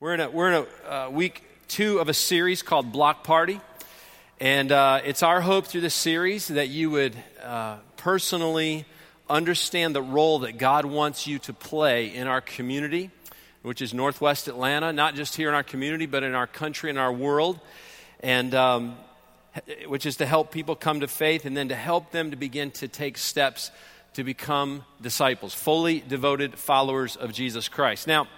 We're in a, we're in a uh, week two of a series called Block Party. And uh, it's our hope through this series that you would uh, personally understand the role that God wants you to play in our community, which is Northwest Atlanta, not just here in our community, but in our country and our world. And um, which is to help people come to faith and then to help them to begin to take steps to become disciples, fully devoted followers of Jesus Christ. Now,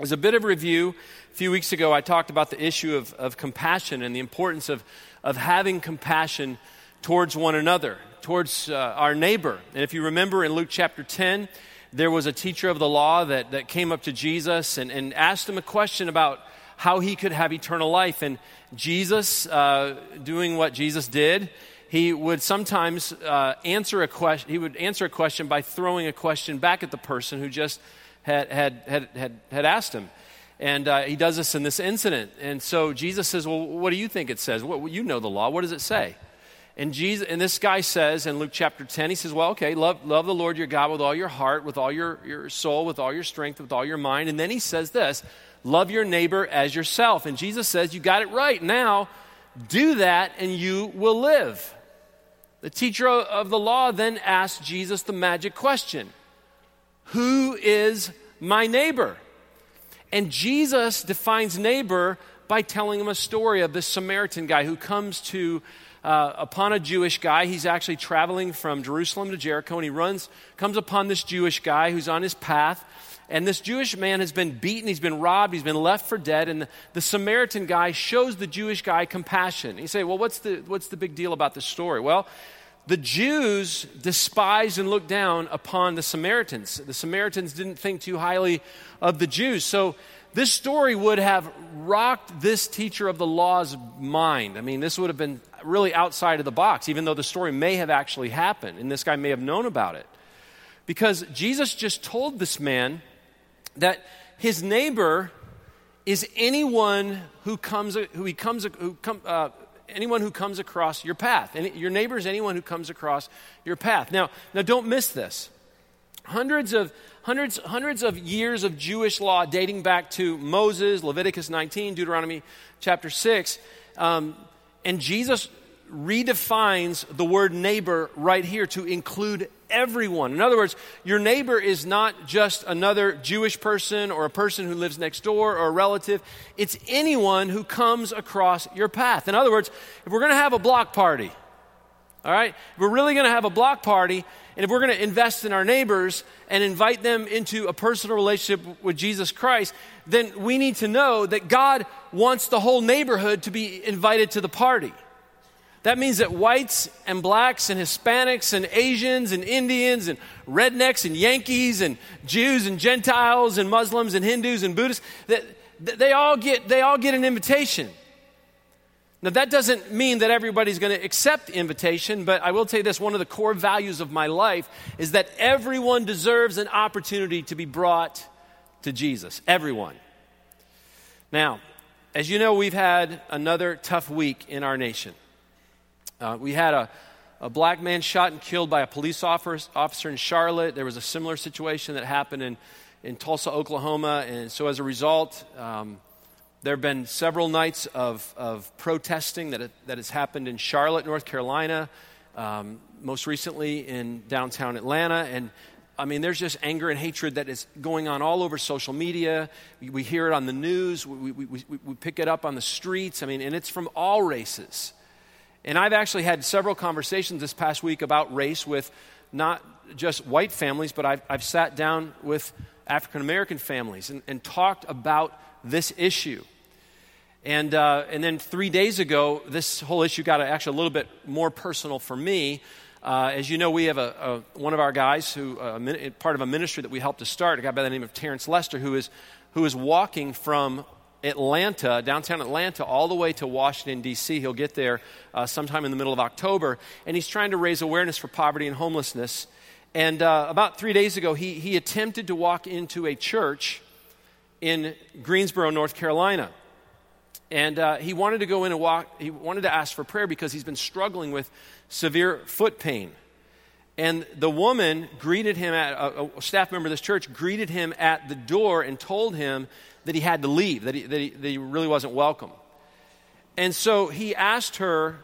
as a bit of review, a few weeks ago I talked about the issue of, of compassion and the importance of, of having compassion towards one another, towards uh, our neighbor. And if you remember in Luke chapter 10, there was a teacher of the law that, that came up to Jesus and, and asked him a question about how he could have eternal life. And Jesus, uh, doing what Jesus did, he would sometimes uh, answer a question. He would answer a question by throwing a question back at the person who just had, had, had, had, had asked him. And uh, he does this in this incident. And so Jesus says, Well, what do you think it says? What, you know the law. What does it say? And, Jesus, and this guy says in Luke chapter 10, he says, Well, okay, love, love the Lord your God with all your heart, with all your, your soul, with all your strength, with all your mind. And then he says this love your neighbor as yourself. And Jesus says, You got it right. Now, do that and you will live. The teacher of the law then asked Jesus the magic question who is my neighbor? And Jesus defines neighbor by telling him a story of this Samaritan guy who comes to uh, upon a Jewish guy. He's actually traveling from Jerusalem to Jericho, and he runs, comes upon this Jewish guy who's on his path. And this Jewish man has been beaten, he's been robbed, he's been left for dead. And the, the Samaritan guy shows the Jewish guy compassion. You say, well, what's the, what's the big deal about this story? Well, the Jews despised and looked down upon the Samaritans. The Samaritans didn't think too highly of the Jews. So this story would have rocked this teacher of the law's mind. I mean, this would have been really outside of the box, even though the story may have actually happened and this guy may have known about it. Because Jesus just told this man that his neighbor is anyone who comes, who he comes, who come, uh, anyone who comes across your path. Any, your neighbor is anyone who comes across your path. Now, now don't miss this. Hundreds of, hundreds, hundreds of years of Jewish law dating back to Moses, Leviticus 19, Deuteronomy chapter 6. Um, and Jesus redefines the word neighbor right here to include everyone. In other words, your neighbor is not just another Jewish person or a person who lives next door or a relative. It's anyone who comes across your path. In other words, if we're going to have a block party, all right, if we're really going to have a block party, and if we're going to invest in our neighbors and invite them into a personal relationship with Jesus Christ, then we need to know that God wants the whole neighborhood to be invited to the party. That means that whites and blacks and Hispanics and Asians and Indians and rednecks and Yankees and Jews and Gentiles and Muslims and Hindus and Buddhists, that, they, all get, they all get an invitation. Now, that doesn't mean that everybody's going to accept the invitation, but I will tell you this one of the core values of my life is that everyone deserves an opportunity to be brought to Jesus. Everyone. Now, as you know, we've had another tough week in our nation. Uh, we had a, a black man shot and killed by a police officer in Charlotte. There was a similar situation that happened in, in Tulsa, Oklahoma. And so as a result, um, there have been several nights of, of protesting that, that has happened in Charlotte, North Carolina, um, most recently in downtown Atlanta. And I mean, there's just anger and hatred that is going on all over social media. We, we hear it on the news, we, we, we, we pick it up on the streets. I mean, and it's from all races. And I've actually had several conversations this past week about race with not just white families, but I've, I've sat down with African American families and, and, talked about this issue. And, uh, and then three days ago, this whole issue got actually a little bit more personal for me. Uh, as you know, we have a, a one of our guys who, uh, part of a ministry that we helped to start, a guy by the name of Terrence Lester, who is, who is walking from Atlanta, downtown Atlanta, all the way to Washington, D.C. He'll get there uh, sometime in the middle of October. And he's trying to raise awareness for poverty and homelessness. And uh, about three days ago, he, he attempted to walk into a church in Greensboro, North Carolina. And uh, he wanted to go in and walk, he wanted to ask for prayer because he's been struggling with severe foot pain. And the woman greeted him at, a, a staff member of this church greeted him at the door and told him that he had to leave, that he, that he, that he really wasn't welcome. And so he asked her,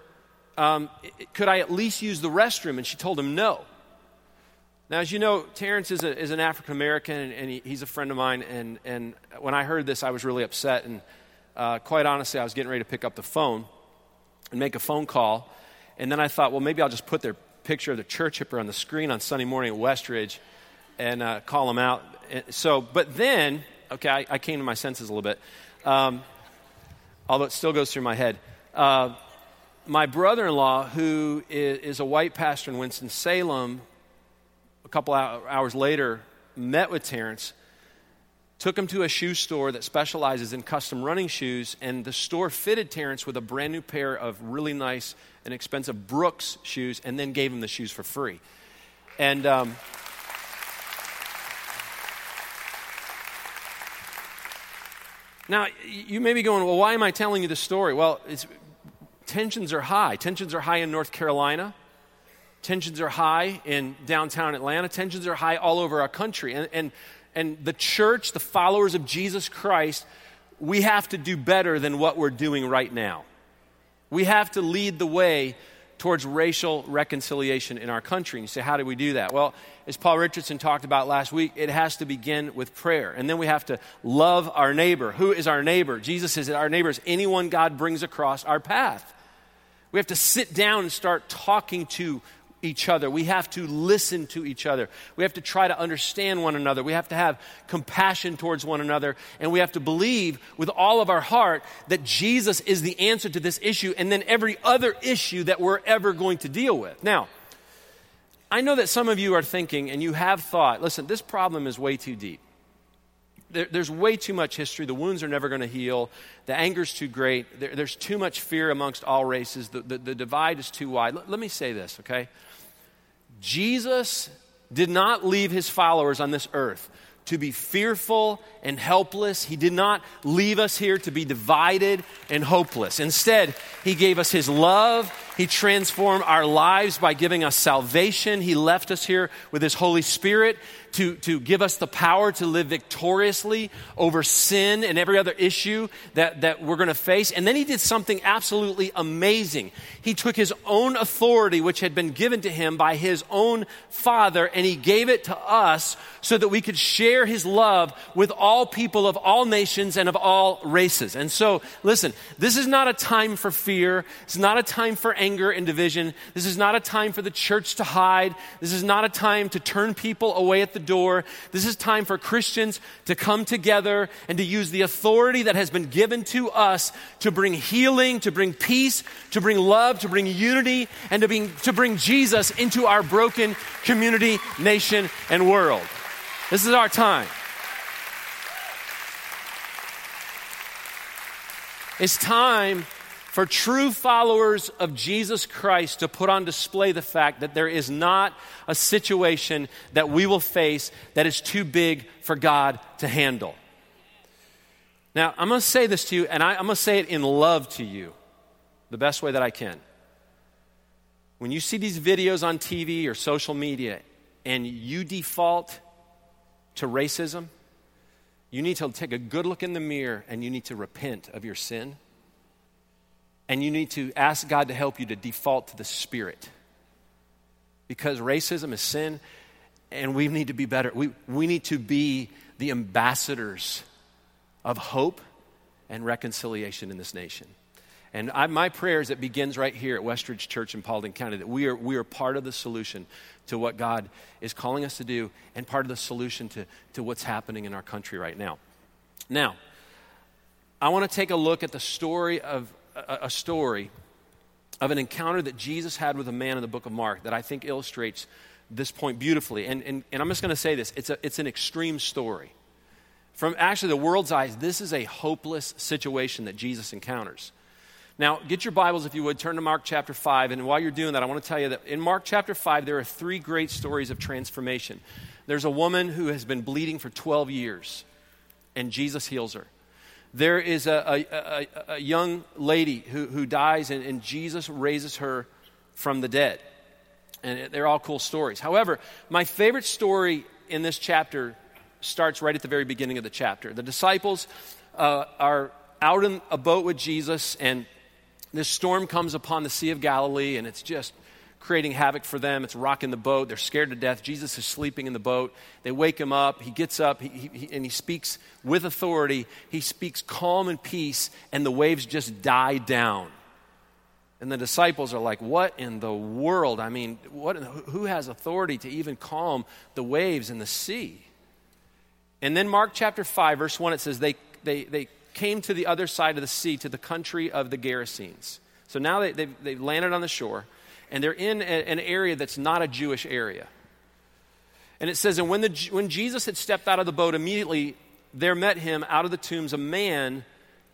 um, Could I at least use the restroom? And she told him no. Now, as you know, Terrence is, a, is an African American, and, and he, he's a friend of mine. And, and when I heard this, I was really upset. And uh, quite honestly, I was getting ready to pick up the phone and make a phone call. And then I thought, well, maybe I'll just put their picture of the church hipper on the screen on Sunday morning at Westridge and uh, call them out. So, but then, okay, I, I came to my senses a little bit, um, although it still goes through my head. Uh, my brother in law, who is, is, a white pastor in Winston-Salem, a couple hours later, met with Terrence, took him to a shoe store that specializes in custom running shoes, and the store fitted Terrence with a brand new pair of really nice and expensive Brooks shoes, and then gave him the shoes for free. And um, now you may be going, well, why am I telling you this story? Well, tensions are high. Tensions are high in North Carolina. Tensions are high in downtown Atlanta. Tensions are high all over our country. And, and, and the church, the followers of Jesus Christ, we have to do better than what we're doing right now. We have to lead the way towards racial reconciliation in our country. And you say, how do we do that? Well, as Paul Richardson talked about last week, it has to begin with prayer. And then we have to love our neighbor. Who is our neighbor? Jesus says that our neighbor is anyone God brings across our path. We have to sit down and start talking to each other. We have to listen to each other. We have to try to understand one another. We have to have compassion towards one another. And we have to believe with all of our heart that Jesus is the answer to this issue and then every other issue that we're ever going to deal with. Now, I know that some of you are thinking and you have thought, listen, this problem is way too deep. There, there's way too much history. The wounds are never going to heal. The anger's too great. There, there's too much fear amongst all races. The, the, the divide is too wide. L- let me say this, okay? Jesus did not leave his followers on this earth to be fearful and helpless. He did not leave us here to be divided and hopeless. Instead, He gave us His love. He transformed our lives by giving us salvation. He left us here with His Holy Spirit to, to give us the power to live victoriously over sin and every other issue that, that we're going to face. And then he did something absolutely amazing. He took his own authority, which had been given to him by his own Father, and he gave it to us so that we could share his love with all people of all nations and of all races. And so, listen, this is not a time for fear. It's not a time for anger and division. This is not a time for the church to hide. This is not a time to turn people away at the door. This is time for Christians to come together and to use the authority that has been given to us to bring healing, to bring peace, to bring love, to bring unity, and to bring, to bring Jesus into our broken community, nation, and world. This is our time. It's time for true followers of Jesus Christ to put on display the fact that there is not a situation that we will face that is too big for God to handle. Now, I'm going to say this to you, and I, am going to say it in love to you, the best way that I can. When you see these videos on TV or social media and you default to racism, you need to take a good look in the mirror and you need to repent of your sin and you need to ask God to help you to default to the Spirit. Because racism is sin, and we need to be better. We, we need to be the ambassadors of hope and reconciliation in this nation. And I, my prayer is it begins right here at Westridge Church in Paulding County that we are, we are part of the solution to what God is calling us to do and part of the solution to, to what's happening in our country right now. Now, I want to take a look at the story of a, a story of an encounter that Jesus had with a man in the book of Mark that I think illustrates this point beautifully. And, and, and I'm just going to say this it's, a, it's an extreme story. From actually the world's eyes, this is a hopeless situation that Jesus encounters. Now, get your Bibles, if you would, turn to Mark chapter 5. And while you're doing that, I want to tell you that in Mark chapter 5, there are three great stories of transformation. There's a woman who has been bleeding for 12 years, and Jesus heals her there is a, a, a, a young lady who, who dies, and, and Jesus raises her from the dead. And they're all cool stories. However, my favorite story in this chapter starts right at the very beginning of the chapter. The disciples uh, are out in a boat with Jesus, and this storm comes upon the Sea of Galilee, and it's just creating havoc for them. It's rocking the boat. They're scared to death. Jesus is sleeping in the boat. They wake him up. He gets up he, he, and he speaks with authority. He speaks calm and peace, and the waves just die down. And the disciples are like, What in the world? I mean, what, who has authority to even calm the waves in the sea? And then, Mark chapter 5, verse 1, it says, They, they, they came to the other side of the sea, to the country of the Gerasenes. So now they, they've, they've landed on the shore and they're in a, an area that's not a Jewish area. And it says, And when, the, when Jesus had stepped out of the boat, immediately there met him out of the tombs a man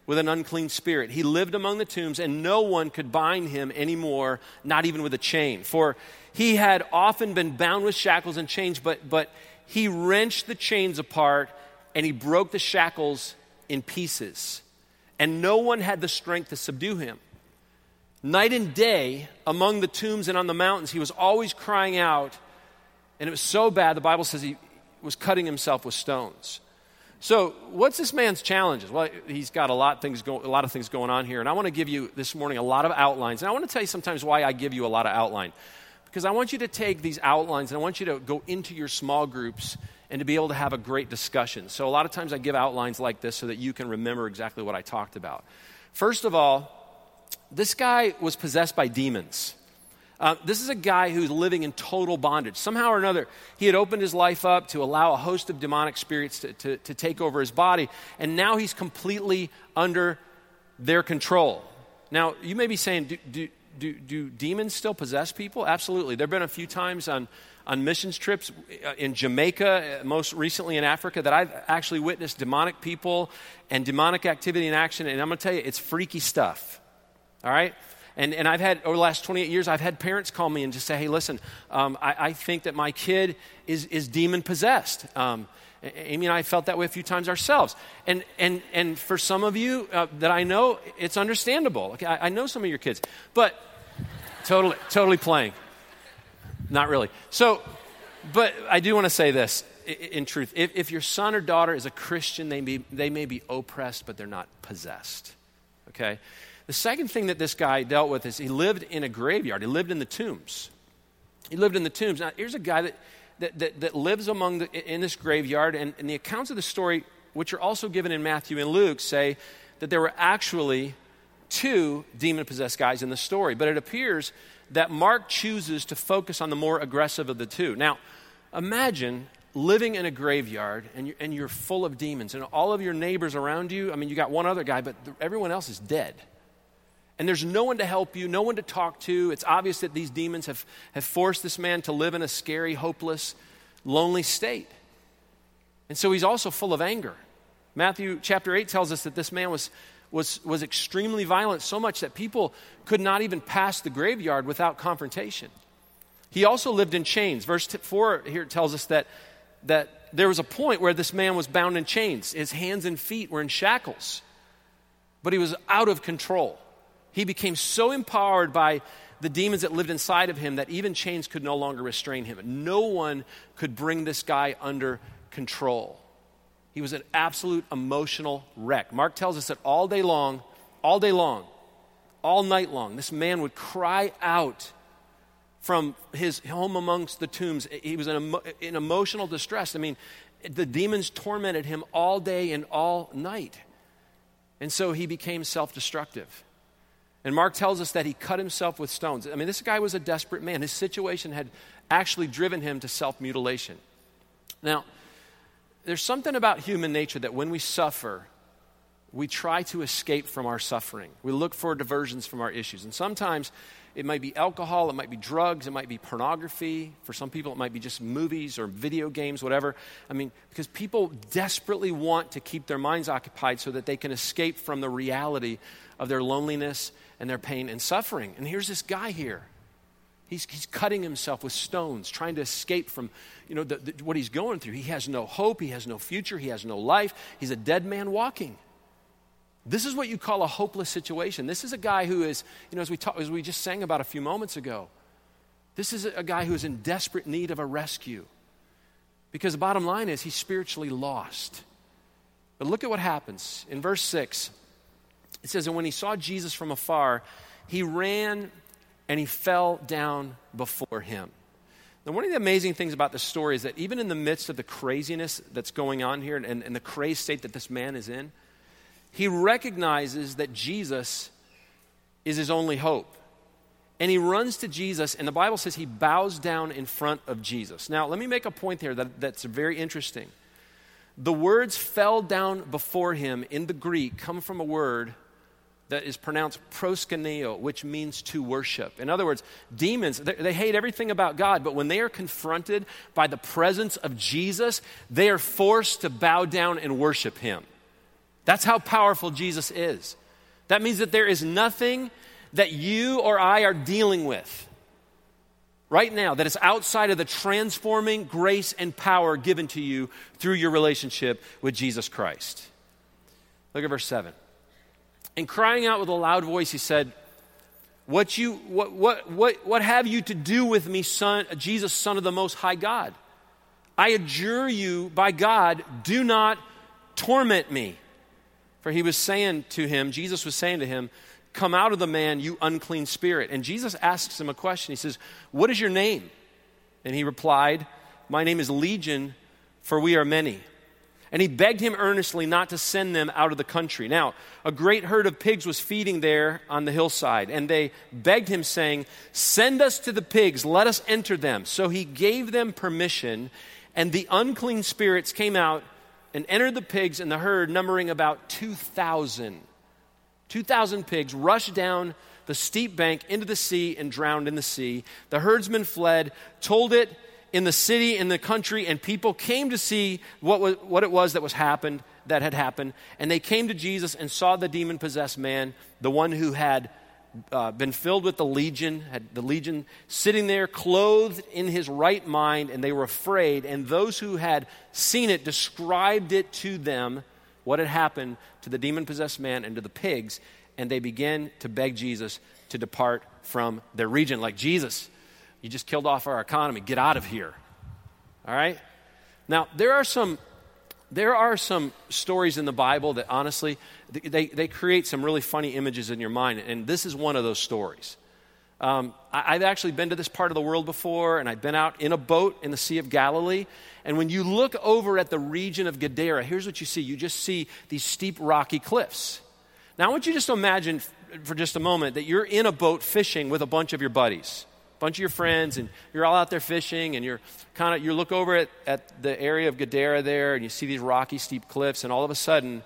with an unclean spirit. He lived among the tombs, and no one could bind him anymore, not even with a chain. For he had often been bound with shackles and chains, but, but he wrenched the chains apart and he broke the shackles in pieces. And no one had the strength to subdue him. Night and day, among the tombs and on the mountains, he was always crying out. And it was so bad, the Bible says he was cutting himself with stones. So, what's this man's challenges? Well, he's got a lot, things go, a lot of things going on here. And I want to give you this morning a lot of outlines. And I want to tell you sometimes why I give you a lot of outline. Because I want you to take these outlines and I want you to go into your small groups and to be able to have a great discussion. So, a lot of times I give outlines like this so that you can remember exactly what I talked about. First of all, this guy was possessed by demons. Uh, this is a guy who's living in total bondage. Somehow or another, he had opened his life up to allow a host of demonic spirits to, to, to take over his body, and now he's completely under their control. Now, you may be saying, do, do, do, do demons still possess people? Absolutely. There have been a few times on, on missions trips uh, in Jamaica, uh, most recently in Africa, that I've actually witnessed demonic people and demonic activity in action, and I'm going to tell you, it's freaky stuff all right? And, and I've had, over the last 28 years, I've had parents call me and just say, hey, listen, um, I, I, think that my kid is, is demon possessed. Um, Amy and I felt that way a few times ourselves. And, and, and for some of you uh, that I know, it's understandable. Okay, I, I know some of your kids, but totally, totally playing. Not really. So, but I do want to say this in truth. If, if your son or daughter is a Christian, they may, they may be oppressed, but they're not possessed. Okay? The second thing that this guy dealt with is he lived in a graveyard, he lived in the tombs. He lived in the tombs. Now, here's a guy that, that, that, that lives among the, in this graveyard, and, and the accounts of the story, which are also given in Matthew and Luke, say that there were actually two demon possessed guys in the story. But it appears that Mark chooses to focus on the more aggressive of the two. Now, imagine living in a graveyard and you're, and you're full of demons, and all of your neighbors around you I mean, you got one other guy, but everyone else is dead and there's no one to help you, no one to talk to. It's obvious that these demons have, have forced this man to live in a scary, hopeless, lonely state. And so he's also full of anger. Matthew chapter 8 tells us that this man was, was, was extremely violent, so much that people could not even pass the graveyard without confrontation. He also lived in chains. Verse 4 here tells us that, that there was a point where this man was bound in chains. His hands and feet were in shackles, but he was out of control. He became so empowered by the demons that lived inside of him that even chains could no longer restrain him. No one could bring this guy under control. He was an absolute emotional wreck. Mark tells us that all day long, all day long, all night long, this man would cry out from his home amongst the tombs. He was in, in emotional distress. I mean, the demons tormented him all day and all night. And so he became self destructive. And Mark tells us that he cut himself with stones. I mean, this guy was a desperate man. His situation had actually driven him to self mutilation. Now, there's something about human nature that when we suffer, we try to escape from our suffering. We look for diversions from our issues. And sometimes it might be alcohol, it might be drugs, it might be pornography. For some people, it might be just movies or video games, whatever. I mean, because people desperately want to keep their minds occupied so that they can escape from the reality of their loneliness and their pain and suffering. And here's this guy here. He's, he's cutting himself with stones, trying to escape from you know, the, the, what he's going through. He has no hope, he has no future, he has no life. He's a dead man walking. This is what you call a hopeless situation. This is a guy who is, you know, as we, talk, as we just sang about a few moments ago, this is a guy who is in desperate need of a rescue. Because the bottom line is he's spiritually lost. But look at what happens. In verse 6, it says, And when he saw Jesus from afar, he ran and he fell down before him. Now, one of the amazing things about this story is that even in the midst of the craziness that's going on here and, and, the crazed state that this man is in, he recognizes that Jesus is his only hope. And he runs to Jesus, and the Bible says he bows down in front of Jesus. Now, let me make a point here that, that's very interesting. The words fell down before him in the Greek come from a word that is pronounced proskuneo, which means to worship. In other words, demons, they, they, hate everything about God, but when they are confronted by the presence of Jesus, they are forced to bow down and worship him. That's how powerful Jesus is. That means that there is nothing that you or I are dealing with right now that is outside of the transforming grace and power given to you through your relationship with Jesus Christ. Look at verse 7. And crying out with a loud voice, he said, what, you, what, what, what, what have you to do with me, son, Jesus, Son of the Most High God? I adjure you by God, do not torment me. For he was saying to him, Jesus was saying to him, Come out of the man, you unclean spirit. And Jesus asks him a question. He says, What is your name? And he replied, My name is Legion, for we are many. And he begged him earnestly not to send them out of the country. Now, a great herd of pigs was feeding there on the hillside, and they begged him, saying, Send us to the pigs, let us enter them. So he gave them permission, and the unclean spirits came out and entered the pigs, and the herd, numbering about 2,000. 2,000 pigs rushed down the steep bank into the sea and drowned in the sea. The herdsmen fled, told it in the city, in the country, and people came to see what, was, what it was that was happened, that had happened. And they came to Jesus and saw the demon possessed man, the one who had uh, been filled with the legion, had the legion sitting there clothed in his right mind, and they were afraid. And those who had seen it described it to them, what had happened to the demon possessed man and to the pigs, and they began to beg Jesus to depart from their region. Like, Jesus, you just killed off our economy. Get out of here. All right? Now, there are some there are some stories in the Bible that honestly, they, they create some really funny images in your mind, and this is one of those stories. Um, I, have actually been to this part of the world before, and I've been out in a boat in the Sea of Galilee. And when you look over at the region of Gadara, here's what you see you just see these steep, rocky cliffs. Now, I want you just to imagine for just a moment that you're in a boat fishing with a bunch of your buddies bunch of your friends and you're all out there fishing and you're kind of you look over at, at the area of gadara there and you see these rocky steep cliffs and all of a sudden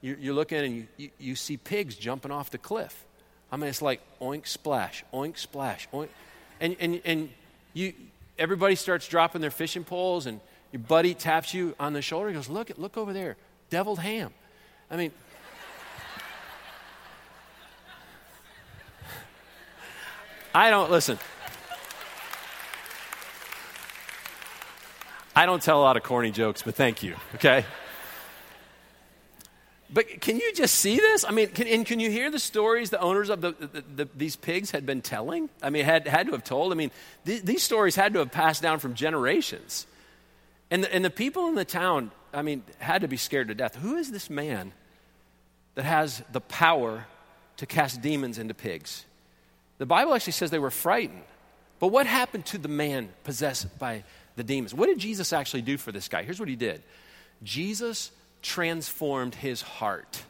you, you're looking and you, you, you see pigs jumping off the cliff i mean it's like oink splash oink splash oink and, and, and you everybody starts dropping their fishing poles and your buddy taps you on the shoulder he goes look look over there deviled ham i mean I don't listen. I don't tell a lot of corny jokes, but thank you, okay? But can you just see this? I mean, can, and can you hear the stories the owners of the, the, the, these pigs had been telling? I mean, had, had to have told. I mean, th- these stories had to have passed down from generations. And the, and the people in the town, I mean, had to be scared to death. Who is this man that has the power to cast demons into pigs? The Bible actually says they were frightened. But what happened to the man possessed by the demons. What did Jesus actually do for this guy? Here's what he did Jesus transformed his heart.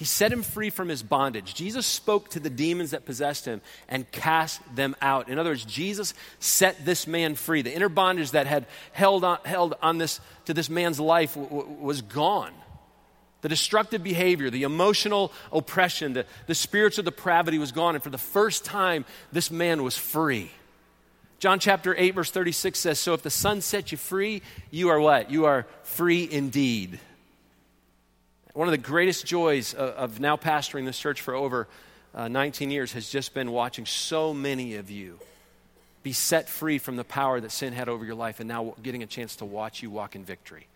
He set him free from his bondage. Jesus spoke to the demons that possessed him and cast them out. In other words, Jesus set this man free. The inner bondage that had held on, held on this, to this man's life w- w- was gone. The destructive behavior, the emotional oppression, the, the spiritual depravity was gone. And for the first time, this man was free. John chapter 8, verse 36 says, So if the Son sets you free, you are what? You are free indeed. One of the greatest joys of, of now pastoring this church for over uh, 19 years has just been watching so many of you be set free from the power that sin had over your life and now getting a chance to watch you walk in victory.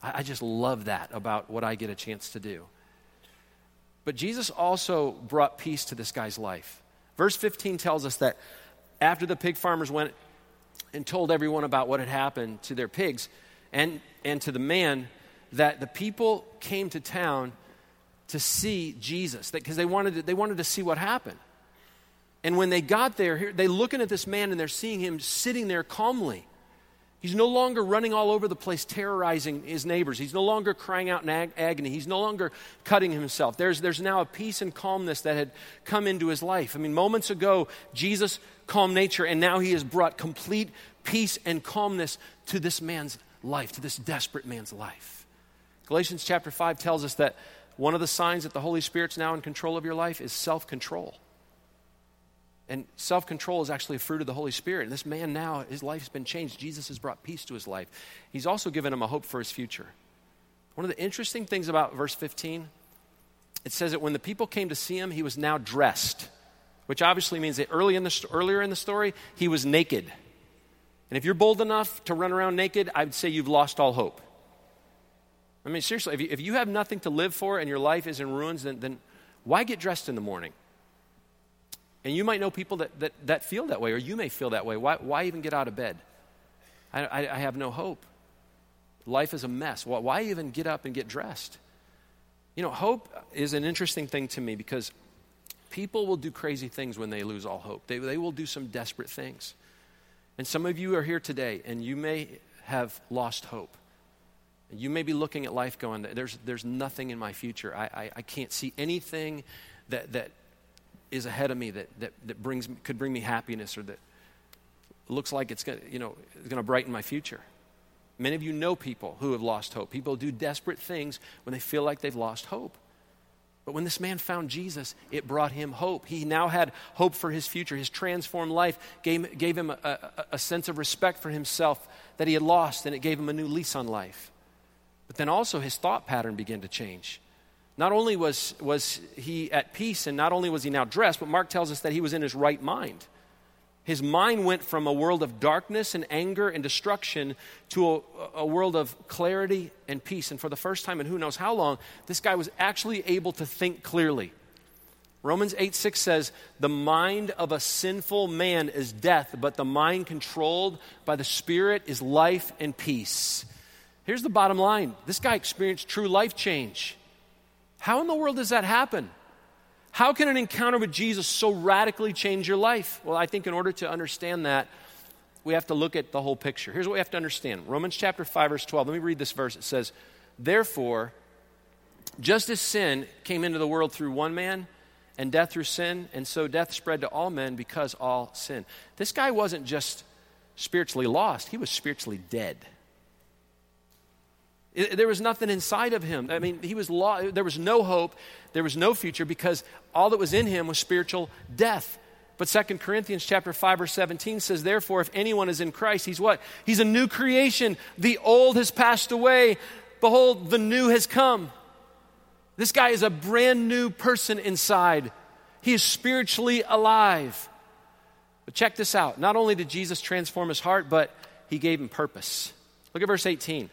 I, I just love that about what I get a chance to do. But Jesus also brought peace to this guy's life. Verse 15 tells us that after the pig farmers went and told everyone about what had happened to their pigs and, and to the man that the people came to town to see Jesus because they wanted they wanted to see what happened. And when they got there, they're looking at this man and they're seeing him sitting there calmly. He's no longer running all over the place, terrorizing his neighbors. He's no longer crying out in ag- agony. He's no longer cutting himself. There's, there's now a peace and calmness that had come into his life. I mean, moments ago, Jesus calmed nature, and now he has brought complete peace and calmness to this man's life, to this desperate man's life. Galatians chapter 5 tells us that one of the signs that the Holy Spirit's now in control of your life is self control. And self control is actually a fruit of the Holy Spirit. And this man now, his life has been changed. Jesus has brought peace to his life. He's also given him a hope for his future. One of the interesting things about verse 15, it says that when the people came to see him, he was now dressed, which obviously means that early in the, earlier in the story, he was naked. And if you're bold enough to run around naked, I would say you've lost all hope. I mean, seriously, if you, if you have nothing to live for and your life is in ruins, then, then why get dressed in the morning? And you might know people that, that, that feel that way, or you may feel that way. Why, why even get out of bed? I, I, I have no hope. Life is a mess. Why, why even get up and get dressed? You know, hope is an interesting thing to me because people will do crazy things when they lose all hope. They, they will do some desperate things. And some of you are here today and you may have lost hope. You may be looking at life going, there's, there's nothing in my future. I, I, I can't see anything that, that is ahead of me that, that, that brings, could bring me happiness or that looks like it's going you know, to brighten my future. Many of you know people who have lost hope. People do desperate things when they feel like they've lost hope. But when this man found Jesus, it brought him hope. He now had hope for his future. His transformed life gave, gave him a, a, a sense of respect for himself that he had lost, and it gave him a new lease on life. But then also his thought pattern began to change. Not only was, was he at peace and not only was he now dressed, but Mark tells us that he was in his right mind. His mind went from a world of darkness and anger and destruction to a, a, world of clarity and peace. And for the first time in who knows how long, this guy was actually able to think clearly. Romans 8 6 says, The mind of a sinful man is death, but the mind controlled by the Spirit is life and peace. Here's the bottom line this guy experienced true life change. How in the world does that happen? How can an encounter with Jesus so radically change your life? Well, I think in order to understand that, we have to look at the whole picture. Here's what we have to understand Romans chapter 5, verse 12. Let me read this verse. It says, Therefore, just as sin came into the world through one man, and death through sin, and so death spread to all men because all sin. This guy wasn't just spiritually lost, he was spiritually dead. There was nothing inside of him. I mean, he was lost. There was no hope. There was no future because all that was in him was spiritual death. But 2 Corinthians chapter 5 verse 17 says, Therefore, if anyone is in Christ, he's what? He's a new creation. The old has passed away. Behold, the new has come. This guy is a brand new person inside. He is spiritually alive. But check this out. Not only did Jesus transform his heart, but he gave him purpose. Look at verse 18.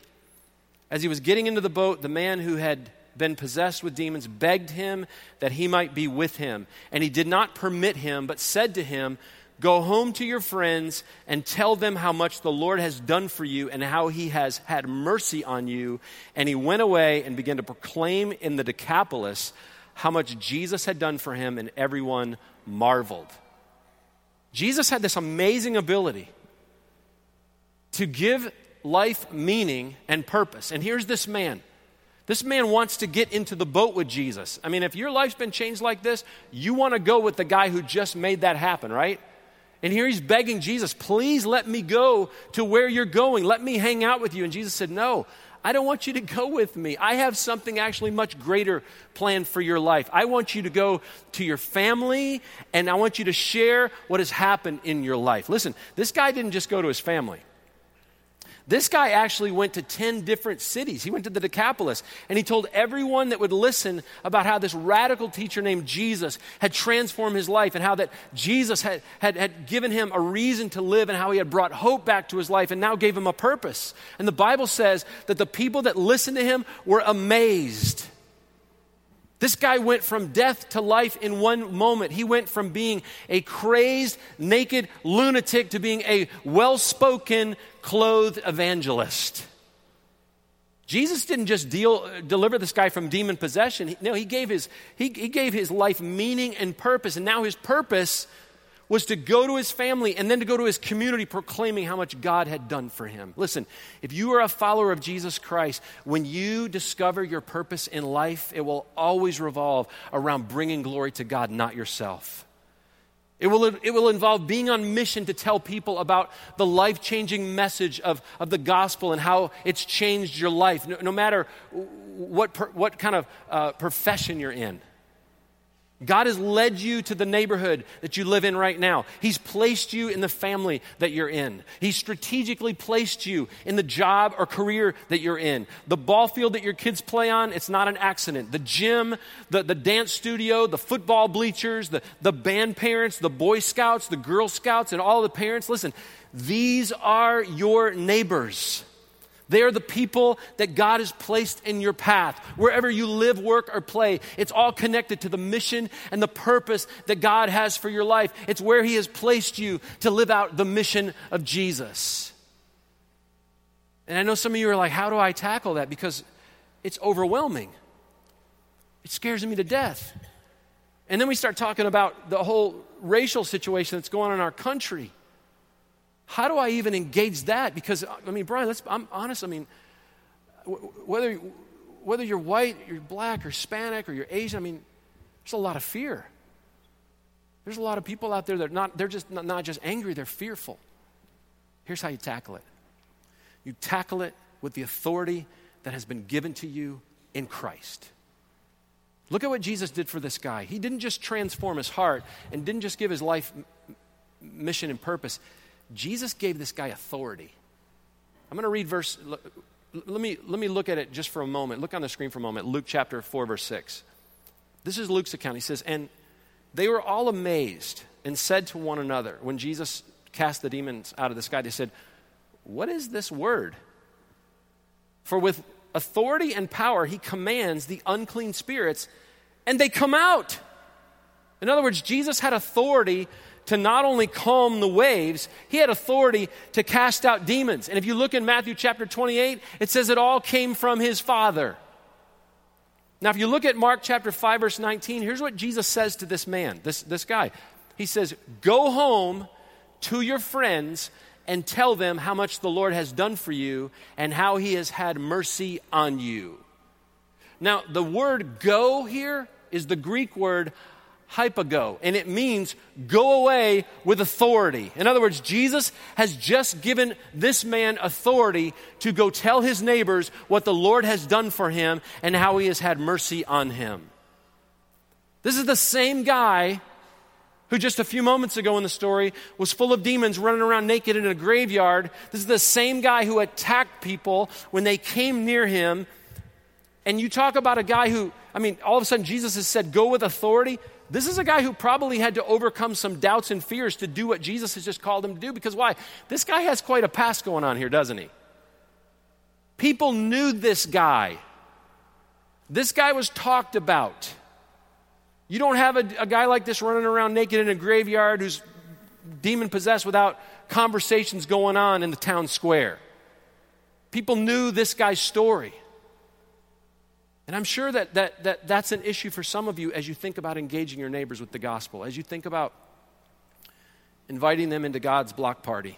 As he was getting into the boat, the man who had been possessed with demons begged him that he might be with him. And he did not permit him, but said to him, Go home to your friends and tell them how much the Lord has done for you and how he has had mercy on you. And he went away and began to proclaim in the Decapolis how much Jesus had done for him, and everyone marveled. Jesus had this amazing ability to give life meaning and purpose. And here's this man. This man wants to get into the boat with Jesus. I mean, if your life's been changed like this, you want to go with the guy who just made that happen, right? And here he's begging Jesus, please let me go to where you're going. Let me hang out with you. And Jesus said, No, I don't want you to go with me. I have something actually much greater planned for your life. I want you to go to your family and I want you to share what has happened in your life. Listen, this guy didn't just go to his family. This guy actually went to 10 different cities. He went to the Decapolis and he told everyone that would listen about how this radical teacher named Jesus had transformed his life and how that Jesus had, had, had given him a reason to live and how he had brought hope back to his life and now gave him a purpose. And the Bible says that the people that listened to him were amazed. This guy went from death to life in one moment. He went from being a crazed, naked lunatic to being a well spoken, clothed evangelist. Jesus didn't just deal, deliver this guy from demon possession. no, he gave, his, he, he gave his life meaning and purpose. And now his purpose was to go to his family and then to go to his community proclaiming how much God had done for him. Listen, if you are a follower of Jesus Christ, when you discover your purpose in life, it will always revolve around bringing glory to God, not yourself. It will, it will involve being on mission to tell people about the life changing message of, of the gospel and how it's changed your life, no, no matter what, what kind of uh, profession you're in. God has led you to the neighborhood that you live in right now. He's placed you in the family that you're in. He's strategically placed you in the job or career that you're in. The ball field that your kids play on, it's not an accident. The gym, the, the dance studio, the football bleachers, the, the band parents, the Boy Scouts, the Girl Scouts, and all the parents. Listen, these are your neighbors. They are the people that God has placed in your path. Wherever you live, work, or play, it's all connected to the mission and the purpose that God has for your life. It's where He has placed you to live out the mission of Jesus. And I know some of you are like, how do I tackle that? Because it's overwhelming, it scares me to death. And then we start talking about the whole racial situation that's going on in our country. How do I even engage that? Because, uh, I mean, Brian, let's, I'm honest. I mean, whether, whether you're white, you're black, or Hispanic, or you're Asian, I mean, there's a lot of fear. There's a lot of people out there that are not, they're just not, not just angry, they're fearful. Here's how you tackle it you tackle it with the authority that has been given to you in Christ. Look at what Jesus did for this guy. He didn't just transform his heart and didn't just give his life mission and purpose. Jesus gave this guy authority. I'm going to read verse, let me, let me look at it just for a moment. Look on the screen for a moment. Luke chapter 4, verse 6. This is Luke's account. He says, And they were all amazed and said to one another, when Jesus cast the demons out of this guy, they said, What is this word? For with authority and power, he commands the unclean spirits, and they come out. In other words, Jesus had authority to not only calm the waves, he had authority to cast out demons. And if you look in Matthew chapter 28, it says it all came from his Father. Now, if you look at Mark chapter 5, verse 19, here's what Jesus says to this man, this, this guy. He says, Go home to your friends and tell them how much the Lord has done for you and how he has had mercy on you. Now, the word go here is the Greek word hypago, and it means go away with authority. In other words, Jesus has just given this man authority to go tell his neighbors what the Lord has done for him and how he has had mercy on him. This is the same guy who just a few moments ago in the story was full of demons running around naked in a graveyard. This is the same guy who attacked people when they came near him. And you talk about a guy who, I mean, all of a sudden Jesus has said, go with authority. This is a guy who probably had to overcome some doubts and fears to do what Jesus has just called him to do. Because why? This guy has quite a past going on here, doesn't he? People knew this guy. This guy was talked about. You don't have a, a guy like this running around naked in a graveyard who's demon possessed without conversations going on in the town square. People knew this guy's story. And I'm sure that, that, that that's an issue for some of you as you think about engaging your neighbors with the gospel, as you think about inviting them into God's block party.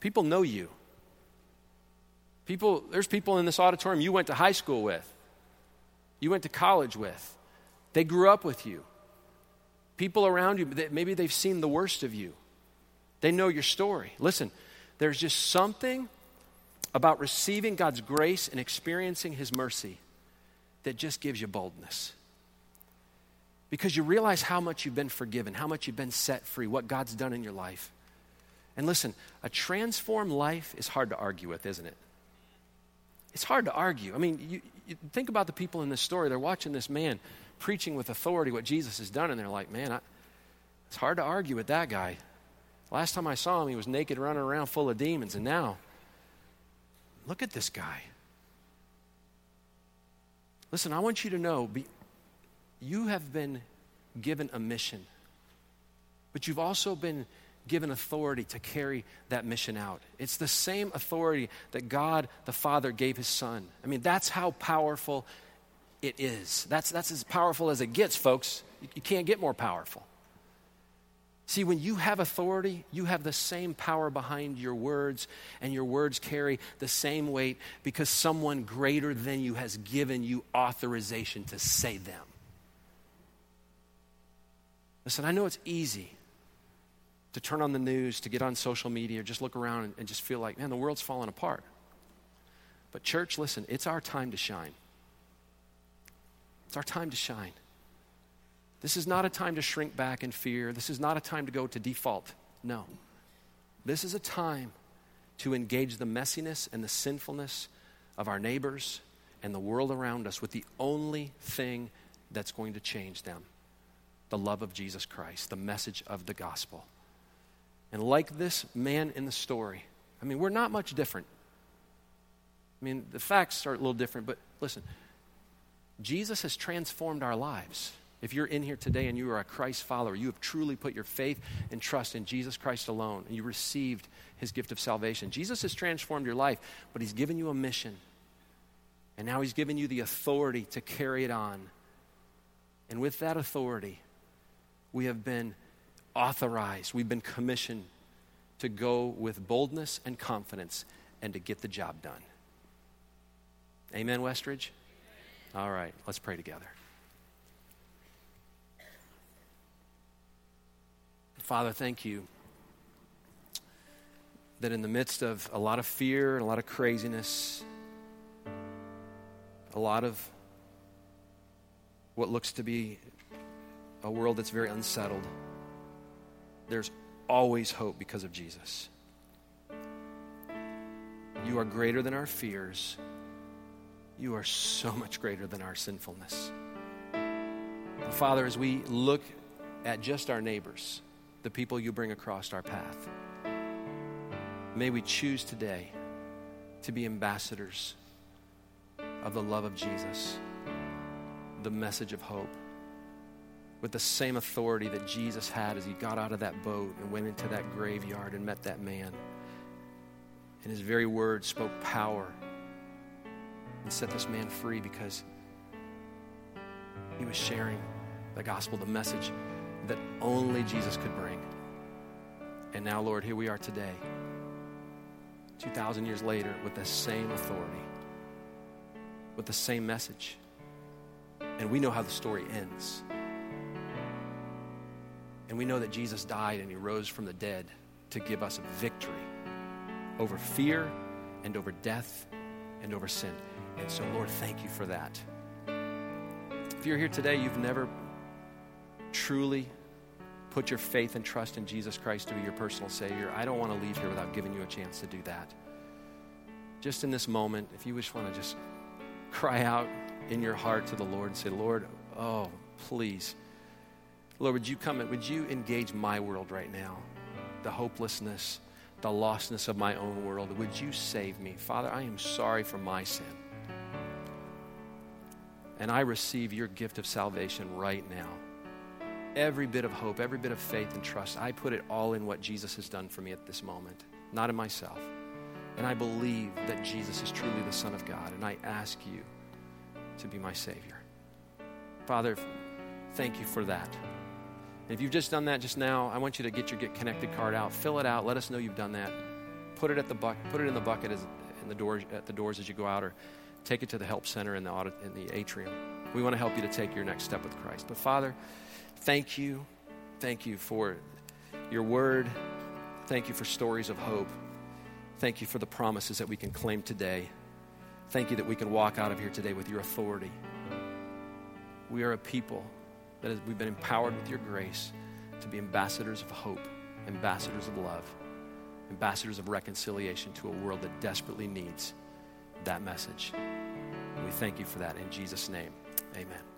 People know you. People, there's people in this auditorium you went to high school with, you went to college with, they grew up with you. People around you, maybe they've seen the worst of you. They know your story. Listen, there's just something about receiving God's grace and experiencing His mercy that just gives you boldness. Because you realize how much you've been forgiven, how much you've been set free, what God's done in your life. And listen, a transformed life is hard to argue with, isn't it? It's hard to argue. I mean, you, you think about the people in this story. They're watching this man preaching with authority what Jesus has done, and they're like, man, I, it's hard to argue with that guy. Last time I saw him, he was naked, running around full of demons, and now, look at this guy. Listen, I want you to know be, you have been given a mission, but you've also been given authority to carry that mission out. It's the same authority that God the Father gave his Son. I mean, that's how powerful it is. That's, that's as powerful as it gets, folks. You, you can't get more powerful. See, when you have authority, you have the same power behind your words, and your words carry the same weight because someone greater than you has given you authorization to say them. Listen, I know it's easy to turn on the news, to get on social media, or just look around and, and just feel like, man, the world's falling apart. But, church, listen, it's our time to shine. It's our time to shine. This is not a time to shrink back in fear. This is not a time to go to default. No. This is a time to engage the messiness and the sinfulness of our neighbors and the world around us with the only thing that's going to change them the love of Jesus Christ, the message of the gospel. And like this man in the story, I mean, we're not much different. I mean, the facts are a little different, but listen, Jesus has transformed our lives. If you're in here today and you are a Christ follower, you have truly put your faith and trust in Jesus Christ alone, and you received his gift of salvation. Jesus has transformed your life, but he's given you a mission. And now he's given you the authority to carry it on. And with that authority, we have been authorized, we've been commissioned to go with boldness and confidence and to get the job done. Amen, Westridge? All right, let's pray together. Father, thank you that in the midst of a lot of fear and a lot of craziness, a lot of what looks to be a world that's very unsettled, there's always hope because of Jesus. You are greater than our fears. You are so much greater than our sinfulness. Father, as we look at just our neighbors, the people you bring across our path. May we choose today to be ambassadors of the love of Jesus, the message of hope, with the same authority that Jesus had as he got out of that boat and went into that graveyard and met that man. And his very words spoke power and set this man free because he was sharing the gospel, the message that only Jesus could bring. And now, Lord, here we are today, 2,000 years later, with the same authority, with the same message. And we know how the story ends. And we know that Jesus died and he rose from the dead to give us victory over fear and over death and over sin. And so, Lord, thank you for that. If you're here today, you've never truly put your faith and trust in Jesus Christ to be your personal Savior, I don't want to leave here without giving you a chance to do that. Just in this moment, if you just want to just cry out in your heart to the Lord and say, Lord, oh, please. Lord, would you come and would you engage my world right now? The hopelessness, the lostness of my own world. Would you save me? Father, I am sorry for my sin. And I receive your gift of salvation right now every bit of hope, every bit of faith and trust, I put it all in what Jesus has done for me at this moment, not in myself. And I believe that Jesus is truly the Son of God, and I ask you to be my Savior. Father, thank you for that. And if you've just done that just now, I want you to get your Get Connected card out, fill it out, let us know you've done that. Put it at the bucket, put it in the bucket as, in the doors, at the doors as you go out, or take it to the help center in the, audit, in the atrium. We want to help you to take your next step with Christ. But Father, thank you. Thank you for your word. Thank you for stories of hope. Thank you for the promises that we can claim today. Thank you that we can walk out of here today with your authority. We are a people that we've been empowered with your grace to be ambassadors of hope, ambassadors of love, ambassadors of reconciliation to a world that desperately needs that message. We thank you for that in Jesus' name. Amen.